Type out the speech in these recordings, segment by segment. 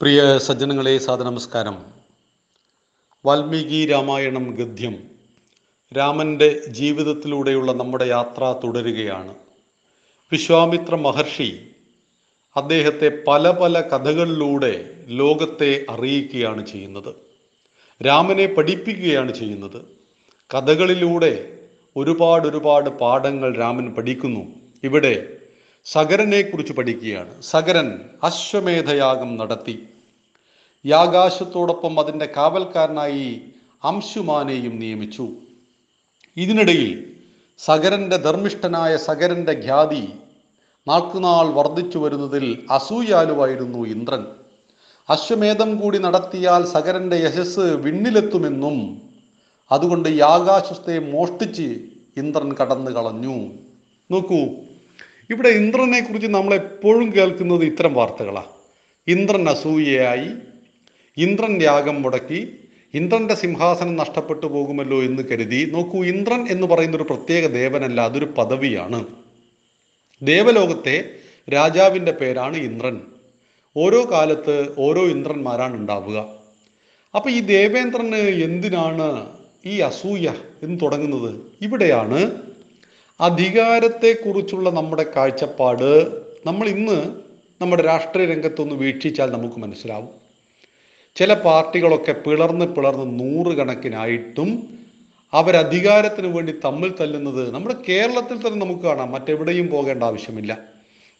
പ്രിയ സജ്ജനങ്ങളെ സാദനമസ്കാരം. വാൽമീകി രാമായണം ഗദ്യം. രാമന്റെ ജീവിതത്തിലൂടെയുള്ള നമ്മുടെ യാത്ര തുടരുകയാണ്. വിശ്വാമിത്ര മഹർഷി അദ്ദേഹത്തെ പല പല കഥകളിലൂടെ ലോകത്തെ അറിയിക്കുകയാണ് ചെയ്യുന്നത്. രാമനെ പഠിപ്പിക്കുകയാണ് ചെയ്യുന്നത്. കഥകളിലൂടെ ഒരുപാട് ഒരുപാട് പാഠങ്ങൾ രാമൻ പഠിക്കുന്നു. ഇവിടെ സഗരനെ കുറിച്ച് പഠിക്കുകയാണ്. സഗരൻ അശ്വമേധയാഗം നടത്തി. യാകാശത്തോടൊപ്പം അതിന്റെ കാവൽക്കാരനായി അംശുമാനെയും നിയമിച്ചു. ഇതിനിടയിൽ സഗരന്റെ ധർമ്മിഷ്ഠനായ സഗരന്റെ ഖ്യാതി നാൾക്കുനാൾ വർദ്ധിച്ചു വരുന്നതിൽ അസൂയാലുവായിരുന്നു ഇന്ദ്രൻ. അശ്വമേധം കൂടി നടത്തിയാൽ സഗരന്റെ യശസ് വിണ്ണിലെത്തുമെന്നും അതുകൊണ്ട് ഈ ആകാശത്തെ മോഷ്ടിച്ച് ഇന്ദ്രൻ കടന്നു കളഞ്ഞു നോക്കൂ ഇവിടെ ഇന്ദ്രനെ കുറിച്ച് നമ്മൾ എപ്പോഴും കേൾക്കുന്നത് ഇത്തരം വാർത്തകളാണ് ഇന്ദ്രൻ അസൂയയായി ഇന്ദ്രൻ യാഗം മുടക്കി ഇന്ദ്രന്റെ സിംഹാസനം നഷ്ടപ്പെട്ടു പോകുമല്ലോ എന്ന് കരുതി. നോക്കൂ ഇന്ദ്രൻ എന്ന് പറയുന്ന ഒരു പ്രത്യേക ദേവനല്ല അതൊരു പദവിയാണ്. ദേവലോകത്തെ രാജാവിന്റെ പേരാണ് ഇന്ദ്രൻ. ഓരോ കാലത്ത് ഓരോ ഇന്ദ്രന്മാരാണ് ഉണ്ടാവുക. അപ്പൊ ഈ ദേവേന്ദ്രന് എന്തിനാണ് ഈ അസൂയ എന്ന് തുടങ്ങുന്നത്? ഇവിടെയാണ് അധികാരത്തെക്കുറിച്ചുള്ള നമ്മുടെ കാഴ്ചപ്പാട് നമ്മൾ ഇന്ന് നമ്മുടെ രാഷ്ട്രീയ രംഗത്തൊന്ന് വീക്ഷിച്ചാൽ നമുക്ക് മനസ്സിലാവും. ചില പാർട്ടികളൊക്കെ പിളർന്ന് പിളർന്ന് നൂറുകണക്കിനായിട്ടും അവരധികാരത്തിന് വേണ്ടി തമ്മിൽ തല്ലുന്നത് നമ്മുടെ കേരളത്തിൽ തന്നെ നമുക്ക് കാണാം. മറ്റെവിടെയും പോകേണ്ട ആവശ്യമില്ല.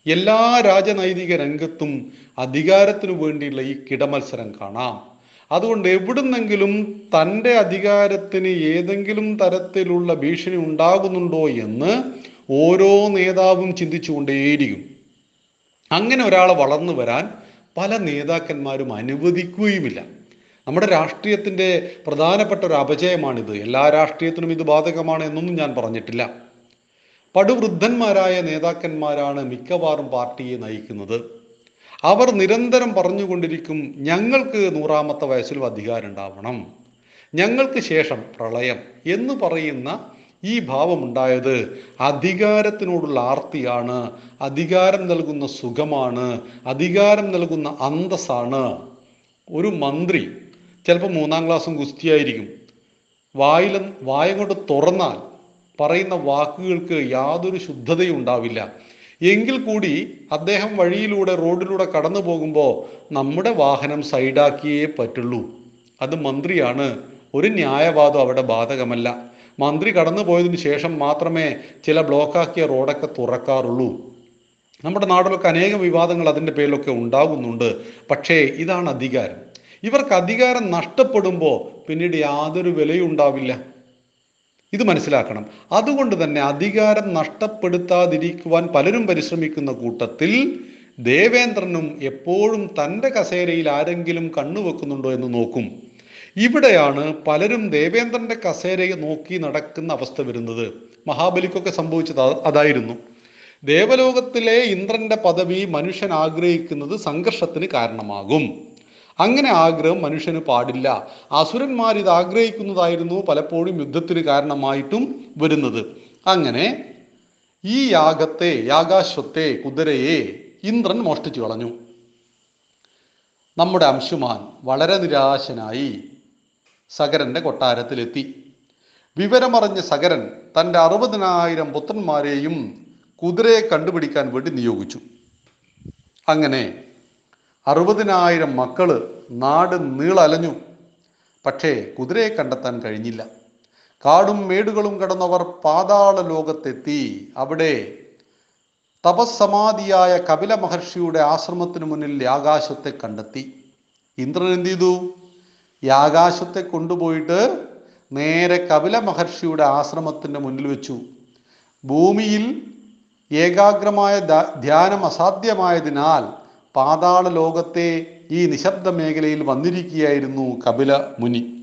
എല്ലാ രാജനൈതിക രംഗത്തും അധികാരത്തിനു വേണ്ടിയുള്ള ഈ കിടമത്സരം കാണാം. അതുകൊണ്ട് എവിടുന്നെങ്കിലും തന്റെ അധികാരത്തിന് ഏതെങ്കിലും തരത്തിലുള്ള ഭീഷണി ഉണ്ടാകുന്നുണ്ടോ എന്ന് ഓരോ നേതാവും ചിന്തിച്ചുകൊണ്ടേയിരിക്കും. അങ്ങനെ ഒരാളെ വളർന്നു വരാൻ പല നേതാക്കന്മാരും അനുവദിക്കുകയുമില്ല. നമ്മുടെ രാഷ്ട്രീയത്തിന്റെ പ്രധാനപ്പെട്ട ഒരു അപജയമാണിത്. എല്ലാ രാഷ്ട്രീയത്തിനും ഇത് ബാധകമാണ് എന്നൊന്നും ഞാൻ പറഞ്ഞിട്ടില്ല. പടുവൃദ്ധന്മാരായ നേതാക്കന്മാരാണ് മിക്കവാറും പാർട്ടിയെ നയിക്കുന്നത്. അവർ നിരന്തരം പറഞ്ഞുകൊണ്ടിരിക്കും ഞങ്ങൾക്ക് നൂറാമത്തെ വയസ്സിൽ അധികാരം ഉണ്ടാവണം. ഞങ്ങൾക്ക് ശേഷം പ്രളയം എന്ന് പറയുന്ന ഈ ഭാവമുണ്ടായത് അധികാരത്തിനോടുള്ള ആർത്തിയാണ് അധികാരം നൽകുന്ന സുഖമാണ് അധികാരം നൽകുന്ന അന്തസ്സാണ്. ഒരു മന്ത്രി ചിലപ്പോൾ മൂന്നാം ക്ലാസ്സും ഗുസ്തിയായിരിക്കും. വായില വായ കൊണ്ട് തുറന്നാൽ പറയുന്ന വാക്കുകൾക്ക് യാതൊരു ശുദ്ധതയും ഉണ്ടാവില്ല. എങ്കിൽ കൂടി അദ്ദേഹം വഴിയിലൂടെ റോഡിലൂടെ കടന്നു പോകുമ്പോൾ നമ്മുടെ വാഹനം സൈഡാക്കിയേ പറ്റുള്ളൂ. അത് മന്ത്രിയാണ്. ഒരു ന്യായവാദം അവിടെ ബാധകമല്ല. മന്ത്രി കടന്നു പോയതിനു ശേഷം മാത്രമേ ചില ബ്ലോക്കാക്കിയ റോഡൊക്കെ തുറക്കാറുള്ളൂ. നമ്മുടെ നാട്ടിലൊക്കെ അനേകം വിവാദങ്ങൾ അതിന്റെ പേരിലൊക്കെ ഉണ്ടാകുന്നുണ്ട്. പക്ഷേ ഇതാണ് അധികാരം. ഇവർക്ക് അധികാരം നഷ്ടപ്പെടുമ്പോൾ പിന്നീട് യാതൊരു വിലയും ഉണ്ടാവില്ല. ഇത് മനസ്സിലാക്കണം. അതുകൊണ്ട് തന്നെ അധികാരം നഷ്ടപ്പെടുത്താതിരിക്കുവാൻ പലരും പരിശ്രമിക്കുന്ന കൂട്ടത്തിൽ ദേവേന്ദ്രനും എപ്പോഴും തന്റെ കസേരയിൽ ആരെങ്കിലും കണ്ണുവെക്കുന്നുണ്ടോ എന്ന് നോക്കും. ഇവിടെയാണ് പലരും ദേവേന്ദ്രന്റെ കസേരയെ നോക്കി നടക്കുന്ന അവസ്ഥ വരുന്നത്. മഹാബലിക്കൊക്കെ സംഭവിച്ചത് അതായിരുന്നു. ദേവലോകത്തിലെ ഇന്ദ്രന്റെ പദവി മനുഷ്യൻ ആഗ്രഹിക്കുന്നത് സംഘർഷത്തിന് കാരണമാകും. അങ്ങനെ ആഗ്രഹം മനുഷ്യന് പാടില്ല. അസുരന്മാർ ഇത് ആഗ്രഹിക്കുന്നതായിരുന്നു പലപ്പോഴും യുദ്ധത്തിന് കാരണമായിട്ടും വരുന്നത്. അങ്ങനെ ഈ യാഗത്തെ യാഗാശ്വത്തെ കുതിരയെ ഇന്ദ്രൻ മോഷ്ടിച്ചു കളഞ്ഞു. നമ്മുടെ അംശുമാൻ വളരെ നിരാശനായി സകരന്റെ കൊട്ടാരത്തിലെത്തി. വിവരമറിഞ്ഞ സകരൻ തന്റെ അറുപതിനായിരം പുത്രന്മാരെയും കുതിരയെ കണ്ടുപിടിക്കാൻ വേണ്ടി നിയോഗിച്ചു. അങ്ങനെ അറുപതിനായിരം മക്കൾ നാട് നീളലഞ്ഞു. പക്ഷേ കുതിരയെ കണ്ടെത്താൻ കഴിഞ്ഞില്ല. കാടും മേടുകളും കടന്നവർ പാതാള ലോകത്തെത്തി. അവിടെ തപസ്സമാധിയായ കപില മഹർഷിയുടെ ആശ്രമത്തിനു മുന്നിൽ ആകാശത്തെ കണ്ടെത്തി. ഇന്ദ്രൻ എന്ത് ചെയ്തു? ഈ ആകാശത്തെ കൊണ്ടുപോയിട്ട് നേരെ കപില മഹർഷിയുടെ ആശ്രമത്തിന്റെ മുന്നിൽ വെച്ചു. ഭൂമിയിൽ ഏകാഗ്രമായ ധ്യാനം അസാധ്യമായതിനാൽ പാതാള ലോകത്തെ ഈ നിശബ്ദ മേഖലയിൽ വന്നിരിക്കുകയായിരുന്നു കപില മുനി.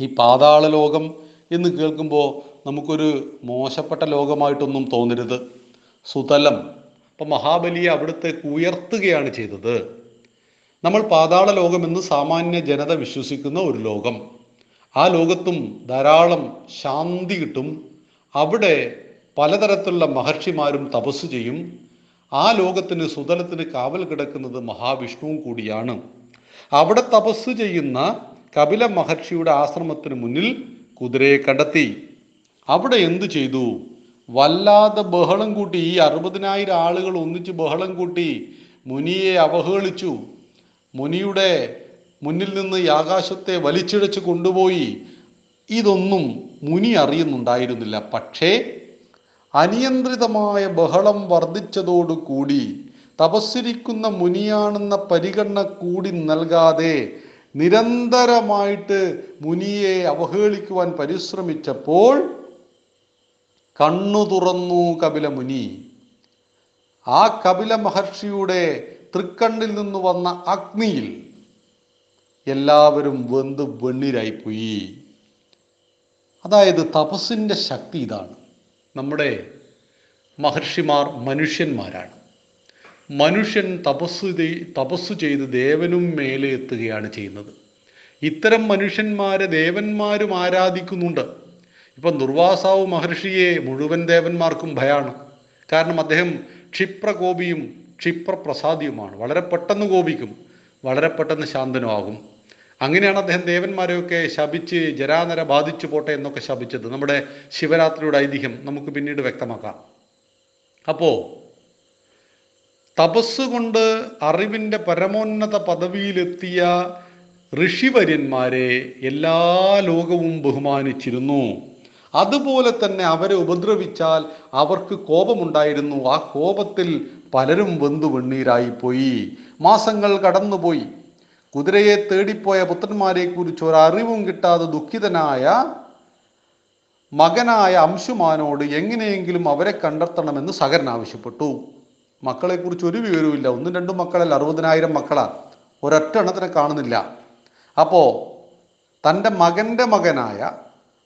ഈ പാതാള ലോകം എന്ന് കേൾക്കുമ്പോൾ നമുക്കൊരു മോശപ്പെട്ട ലോകമായിട്ടൊന്നും തോന്നരുത്. സുതലം ഇപ്പം മഹാബലിയെ അവിടുത്തെ ഉയർത്തുകയാണ് ചെയ്തത്. നമ്മൾ പാതാള ലോകമെന്ന് സാമാന്യ ജനത വിശ്വസിക്കുന്ന ഒരു ലോകം. ആ ലോകത്തും ധാരാളം ശാന്തി കിട്ടും. അവിടെ പലതരത്തിലുള്ള മഹർഷിമാരും തപസ് ചെയ്യും. ആ ലോകത്തിന് സുതലത്തിന് കാവൽ കിടക്കുന്നത് മഹാവിഷ്ണുവും കൂടിയാണ്. അവിടെ തപസ് ചെയ്യുന്ന കപില മഹർഷിയുടെ ആശ്രമത്തിന് മുന്നിൽ കുതിരയെ കണ്ടെത്തി. അവിടെ എന്തു ചെയ്തു? വല്ലാതെ ബഹളം കൂട്ടി ഈ അറുപതിനായിരം ആളുകൾ ഒന്നിച്ച് ബഹളം കൂട്ടി മുനിയെ അവഹേളിച്ചു. മുനിയുടെ മുന്നിൽ നിന്ന് ആകാശത്തെ വലിച്ചിഴച്ച് കൊണ്ടുപോയി. ഇതൊന്നും മുനി അറിയുന്നുണ്ടായിരുന്നില്ല. പക്ഷേ അനിയന്ത്രിതമായ ബഹളം വർദ്ധിച്ചതോടുകൂടി തപസ്സിരിക്കുന്ന മുനിയാണെന്ന പരിഗണന കൂടി നൽകാതെ നിരന്തരമായിട്ട് മുനിയെ അവഹേളിക്കുവാൻ പരിശ്രമിച്ചപ്പോൾ കണ്ണു തുറന്നു കപില മുനി. ആ കപില മഹർഷിയുടെ തൃക്കണ്ണിൽ നിന്ന് വന്ന അഗ്നിയിൽ എല്ലാവരും വെന്ത് വെണ്ണീരായിപ്പോയി. അതായത് തപസ്സിന്റെ ശക്തി ഇതാണ്. നമ്മുടെ മഹർഷിമാർ മനുഷ്യന്മാരാണ്. മനുഷ്യൻ തപസ് തപസ് ചെയ്ത് ദേവനും മേലെ എത്തുകയാണ് ചെയ്യുന്നത്. ഇത്തരം മനുഷ്യന്മാരെ ദേവന്മാരും ആരാധിക്കുന്നുണ്ട്. ഇപ്പം ദുർവാസാവ് മഹർഷിയെ മുഴുവൻ ദേവന്മാർക്കും ഭയാണ്. കാരണം അദ്ദേഹം ക്ഷിപ്രകോപിയും ക്ഷിപ്രപ്രസാദിയുമാണ്. വളരെ പെട്ടെന്ന് കോപിക്കും വളരെ പെട്ടെന്ന് ശാന്തനുമാകും. അങ്ങനെയാണ് അദ്ദേഹം ദേവന്മാരെയൊക്കെ ശപിച്ച് ജരാനര ബാധിച്ചു പോട്ടെ എന്നൊക്കെ ശപിച്ചത്. നമ്മുടെ ശിവരാത്രിയുടെ ഐതിഹ്യം നമുക്ക് പിന്നീട് വ്യക്തമാക്കാം. അപ്പോൾ തപസ് കൊണ്ട് അറിവിന്റെ പരമോന്നത പദവിയിലെത്തിയ ഋഷിവര്യന്മാരെ എല്ലാ ലോകവും ബഹുമാനിച്ചിരുന്നു. അതുപോലെ തന്നെ അവരെ ഉപദ്രവിച്ചാൽ അവർക്ക് കോപമുണ്ടായിരുന്നു. ആ കോപത്തിൽ പലരും വെന്തു വെണ്ണീരായിപ്പോയി മാസങ്ങൾ കടന്നുപോയി. കുതിരയെ തേടിപ്പോയ പുത്രന്മാരെ കുറിച്ച് ഒരറിവും കിട്ടാതെ ദുഃഖിതനായ മകനായ അംശുമാനോട് എങ്ങനെയെങ്കിലും അവരെ കണ്ടെത്തണമെന്ന് സഹരൻ ആവശ്യപ്പെട്ടു. മക്കളെക്കുറിച്ച് ഒരു വിവരവുമില്ല. ഒന്നും രണ്ടും മക്കളല്ല. അറുപതിനായിരം മക്കളാണ് ഒരൊറ്റ എണ്ണത്തിനെ കാണുന്നില്ല. അപ്പോ തന്റെ മകന്റെ മകനായ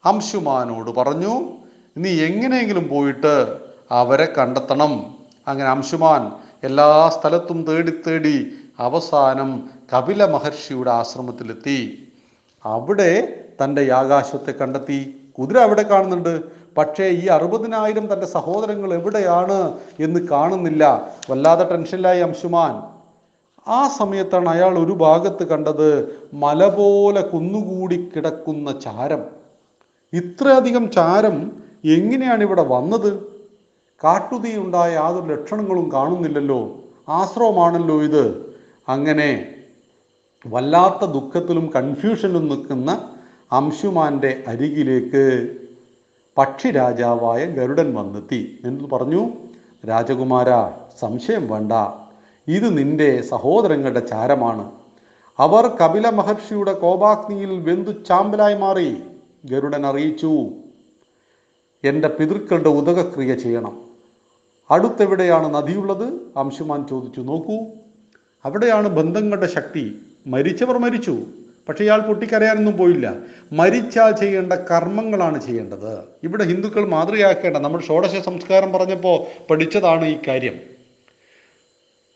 അംശുമാനോട് പറഞ്ഞു നീ എങ്ങനെയെങ്കിലും പോയിട്ട് അവരെ കണ്ടെത്തണം. അങ്ങനെ അംശുമാൻ എല്ലാ സ്ഥലത്തും തേടി തേടി അവസാനം കപില മഹർഷിയുടെ ആശ്രമത്തിലെത്തി. അവിടെ തന്റെ യാകാശത്തെ കണ്ടെത്തി. കുതിര അവിടെ കാണുന്നുണ്ട്. പക്ഷേ ഈ അറുപതിനായിരം തന്റെ സഹോദരങ്ങൾ എവിടെയാണ് എന്ന് കാണുന്നില്ല. വല്ലാതെ ടെൻഷനിലായി അംശുമാൻ. ആ സമയത്താണ് അയാൾ ഒരു ഭാഗത്ത് കണ്ടത് മല പോലെ കുന്നുകൂടി കിടക്കുന്ന ചാരം. ഇത്രയധികം ചാരം എങ്ങനെയാണ് ഇവിടെ വന്നത്? കാട്ടുതീ ഉണ്ടായ യാതൊരു ലക്ഷണങ്ങളും കാണുന്നില്ലല്ലോ. ആശ്രമമാണല്ലോ ഇത്. അങ്ങനെ വല്ലാത്ത ദുഃഖത്തിലും കൺഫ്യൂഷനിലും നിൽക്കുന്ന അംശുമാന്റെ അരികിലേക്ക് പക്ഷി രാജാവായ ഗരുഡൻ വന്നെത്തി. എന്നു പറഞ്ഞു? രാജകുമാര സംശയം വേണ്ട. ഇത് നിന്റെ സഹോദരങ്ങളുടെ ചാരമാണ്. അവർ കപില മഹർഷിയുടെ കോപാഗ്നിയിൽ വെന്തു ചാമ്പലായി മാറി. ഗരുഡൻ അറിയിച്ചു എന്റെ പിതൃക്കളുടെ ഉദകക്രിയ ചെയ്യണം. അടുത്തെവിടെയാണ് നദിയുള്ളത്? അംശുമാൻ ചോദിച്ചു നോക്കൂ. അവിടെയാണ് ബന്ധങ്ങളുടെ ശക്തി. മരിച്ചവർ മരിച്ചു പക്ഷേ ഇയാൾ പൊട്ടിക്കരയാനൊന്നും പോയില്ല. മരിച്ചാൽ ചെയ്യേണ്ട കർമ്മങ്ങളാണ് ചെയ്യേണ്ടത്. ഇവിടെ ഹിന്ദുക്കൾ മാതൃകയാക്കേണ്ട നമ്മൾ ഷോഡശ സംസ്കാരം പറഞ്ഞപ്പോൾ പഠിച്ചതാണ് ഈ കാര്യം.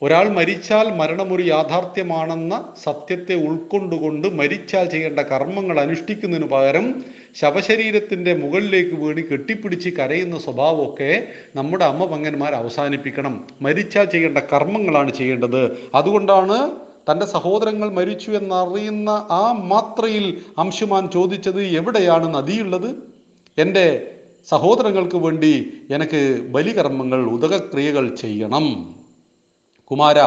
ഒരാൾ മരിച്ചാൽ മരണമൊരു യാഥാർത്ഥ്യമാണെന്ന സത്യത്തെ ഉൾക്കൊണ്ടുകൊണ്ട് മരിച്ചാൽ ചെയ്യേണ്ട കർമ്മങ്ങൾ അനുഷ്ഠിക്കുന്നതിന് പകരം ശവശരീരത്തിന്റെ മുകളിലേക്ക് വീണി കെട്ടിപ്പിടിച്ച് കരയുന്ന സ്വഭാവമൊക്കെ നമ്മുടെ അമ്മ പങ്ങന്മാർ അവസാനിപ്പിക്കണം. മരിച്ചാൽ ചെയ്യേണ്ട കർമ്മങ്ങളാണ് ചെയ്യേണ്ടത്. അതുകൊണ്ടാണ് തന്റെ സഹോദരങ്ങൾ മരിച്ചു എന്നറിയുന്ന ആ മാത്രയിൽ അംശുമാൻ ചോദിച്ചത് എവിടെയാണ് നദിയുള്ളത്? എന്റെ സഹോദരങ്ങൾക്ക് വേണ്ടി എനിക്ക് ബലികർമ്മങ്ങൾ ഉദകക്രിയകൾ ചെയ്യണം. കുമാര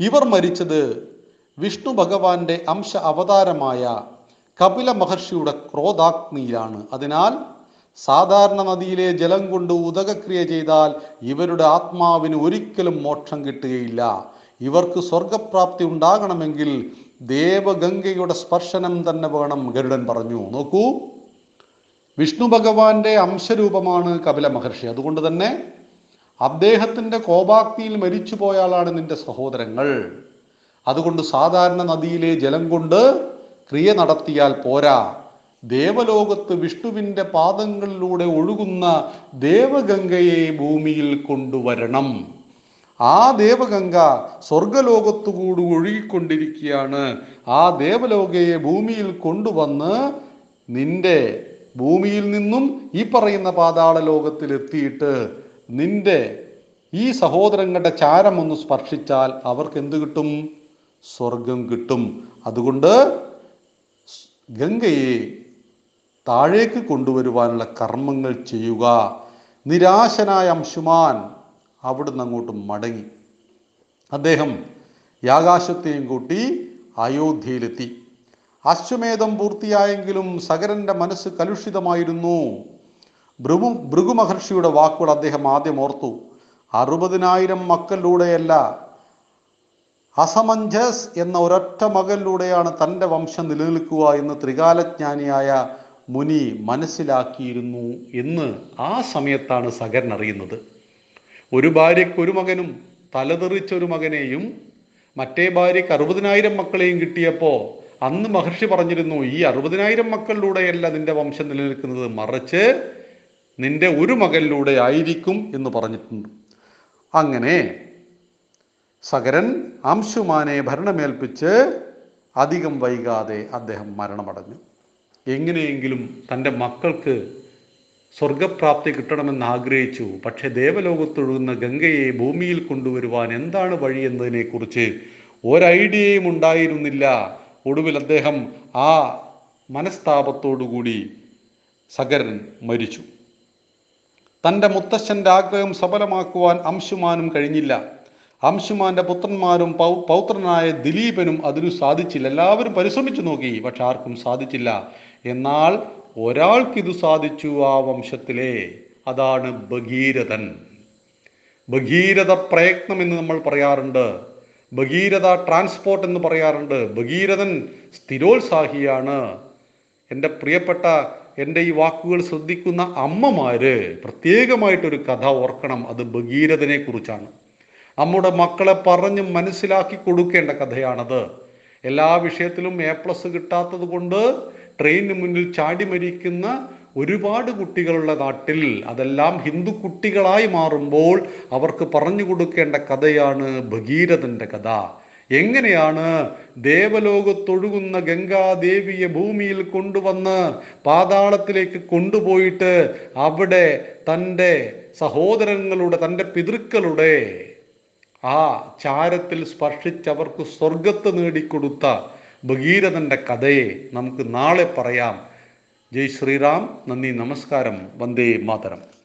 ഇവർ മരിച്ചത് വിഷ്ണു ഭഗവാന്റെ അംശ അവതാരമായ കപില മഹർഷിയുടെ ക്രോധാഗ്നിയിലാണ്. അതിനാൽ സാധാരണ നദിയിലെ ജലം കൊണ്ട് ഉദകക്രിയ ചെയ്താൽ ഇവരുടെ ആത്മാവിന് ഒരിക്കലും മോക്ഷം കിട്ടുകയില്ല. ഇവർക്ക് സ്വർഗപ്രാപ്തി ഉണ്ടാകണമെങ്കിൽ ദേവഗംഗയുടെ സ്പർശനം തന്നെ വേണം ഗരുഡൻ പറഞ്ഞു. നോക്കൂ വിഷ്ണു ഭഗവാന്റെ അംശരൂപമാണ് കപില മഹർഷി. അതുകൊണ്ട് തന്നെ അദ്ദേഹത്തിന്റെ കോപാഗ്നിയിൽ മരിച്ചു പോയാളാണ് നിന്റെ സഹോദരങ്ങൾ. അതുകൊണ്ട് സാധാരണ നദിയിലെ ജലം കൊണ്ട് ക്രിയ നടത്തിയാൽ പോരാ. ദേവലോകത്ത് വിഷ്ണുവിന്റെ പാദങ്ങളിലൂടെ ഒഴുകുന്ന ദേവഗംഗയെ ഭൂമിയിൽ കൊണ്ടുവരണം. ആ ദേവഗംഗ സ്വർഗലോകത്തുകൂടി ഒഴുകിക്കൊണ്ടിരിക്കുകയാണ്. ആ ദേവലോകയെ ഭൂമിയിൽ കൊണ്ടുവന്ന് നിന്റെ ഭൂമിയിൽ നിന്നും ഈ പറയുന്ന പാതാള ലോകത്തിൽ എത്തിയിട്ട് നിന്റെ ഈ സഹോദരങ്ങളുടെ ചാരം ഒന്ന് സ്പർശിച്ചാൽ അവർക്ക് എന്ത് കിട്ടും? സ്വർഗം കിട്ടും. അതുകൊണ്ട് ഗംഗയെ താഴേക്ക് കൊണ്ടുവരുവാനുള്ള കർമ്മങ്ങൾ ചെയ്യുക. നിരാശനായ അംശുമാൻ അവിടുന്ന് അങ്ങോട്ട് മടങ്ങി. അദ്ദേഹം യാകാശത്തെയും കൂട്ടി അയോധ്യയിലെത്തി. അശ്വമേധം പൂർത്തിയായെങ്കിലും സകരന്റെ മനസ്സ് കലുഷിതമായിരുന്നു. ഭൃഗു ഭൃഗു മഹർഷിയുടെ വാക്കുകൾ അദ്ദേഹം ആദ്യം ഓർത്തു. അറുപതിനായിരം മക്കളിലൂടെയല്ല അസമഞ്ജസ് എന്ന ഒരൊറ്റ മകനിലൂടെയാണ് തന്റെ വംശം നിലനിൽക്കുക എന്ന് ത്രികാലജ്ഞാനിയായ മുനി മനസ്സിലാക്കിയിരുന്നു എന്ന് ആ സമയത്താണ് സകരൻ അറിയുന്നത്. ഒരു ഭാര്യയ്ക്ക് ഒരു മകനും തലതെറിച്ച ഒരു മകനെയും മറ്റേ ഭാര്യയ്ക്ക് അറുപതിനായിരം മക്കളെയും കിട്ടിയപ്പോൾ അന്ന് മഹർഷി പറഞ്ഞിരുന്നു ഈ അറുപതിനായിരം മക്കളിലൂടെയല്ല നിന്റെ വംശം നിലനിൽക്കുന്നത്. മറിച്ച് നിന്റെ ഒരു മകനിലൂടെ ആയിരിക്കും എന്ന് പറഞ്ഞിട്ടുണ്ട്. അങ്ങനെ സകരൻ അംശുമാനെ ഭരണമേൽപ്പിച്ച് അധികം വൈകാതെ അദ്ദേഹം മരണമടഞ്ഞു. എങ്ങനെയെങ്കിലും തന്റെ മക്കൾക്ക് സ്വർഗപ്രാപ്തി കിട്ടണമെന്ന് ആഗ്രഹിച്ചു. പക്ഷേ ദേവലോകത്തൊഴുകുന്ന ഗംഗയെ ഭൂമിയിൽ കൊണ്ടുവരുവാൻ എന്താണ് വഴി എന്നതിനെക്കുറിച്ച് ഒരൈഡിയയും ഉണ്ടായിരുന്നില്ല. ഒടുവിൽ അദ്ദേഹം ആ മനസ്താപത്തോടുകൂടി സകരൻ മരിച്ചു. തന്റെ മുത്തശ്ശന്റെ ആഗ്രഹം സഫലമാക്കുവാൻ അംശുമാനും കഴിഞ്ഞില്ല. അംശുമാന്റെ പുത്രന്മാരും പൗത്രനായ ദിലീപനും അതിനു സാധിച്ചില്ല. എല്ലാവരും പരിശ്രമിച്ചു നോക്കി പക്ഷെ ആർക്കും സാധിച്ചില്ല. എന്നാൽ ഒരാൾക്ക് ഇത് സാധിച്ചു ആ വംശത്തിലെ അതാണ് ഭഗീരഥൻ. ഭഗീരഥ പ്രയത്നം എന്ന് നമ്മൾ പറയാറുണ്ട്. ഭഗീരഥ ട്രാൻസ്പോർട്ട് എന്ന് പറയാറുണ്ട്. ഭഗീരഥൻ സ്ഥിരോത്സാഹിയാണ്. എന്റെ പ്രിയപ്പെട്ട എന്റെ ഈ വാക്കുകൾ ശ്രദ്ധിക്കുന്ന അമ്മമാര് പ്രത്യേകമായിട്ടൊരു കഥ ഓർക്കണം. അത് ഭഗീരഥനെ കുറിച്ചാണ്. നമ്മുടെ മക്കളെ പറഞ്ഞ് മനസ്സിലാക്കി കൊടുക്കേണ്ട കഥയാണത്. എല്ലാ വിഷയത്തിലും എ പ്ലസ് കിട്ടാത്തത് കൊണ്ട് ട്രെയിനിന് മുന്നിൽ ചാടി മരിക്കുന്ന ഒരുപാട് കുട്ടികളുള്ള നാട്ടിൽ അതെല്ലാം ഹിന്ദു കുട്ടികളായി മാറുമ്പോൾ അവർക്ക് പറഞ്ഞു കൊടുക്കേണ്ട കഥയാണ് ഭഗീരഥന്റെ കഥ. എങ്ങനെയാണ് ദേവലോകത്തൊഴുകുന്ന ഗംഗാദേവിയെ ഭൂമിയിൽ കൊണ്ടുവന്ന് പാതാളത്തിലേക്ക് കൊണ്ടുപോയിട്ട് അവിടെ തന്റെ സഹോദരങ്ങളുടെ തന്റെ പിതൃക്കളുടെ ആ ചാരത്തിൽ സ്പർശിച്ചവർക്ക് സ്വർഗത്ത് നേടിക്കൊടുത്ത ഭഗീരഥന്റെ കഥയെ നമുക്ക് നാളെ പറയാം. ജയ് ശ്രീറാം. നന്ദി നമസ്കാരം. വന്ദേ മാതരം.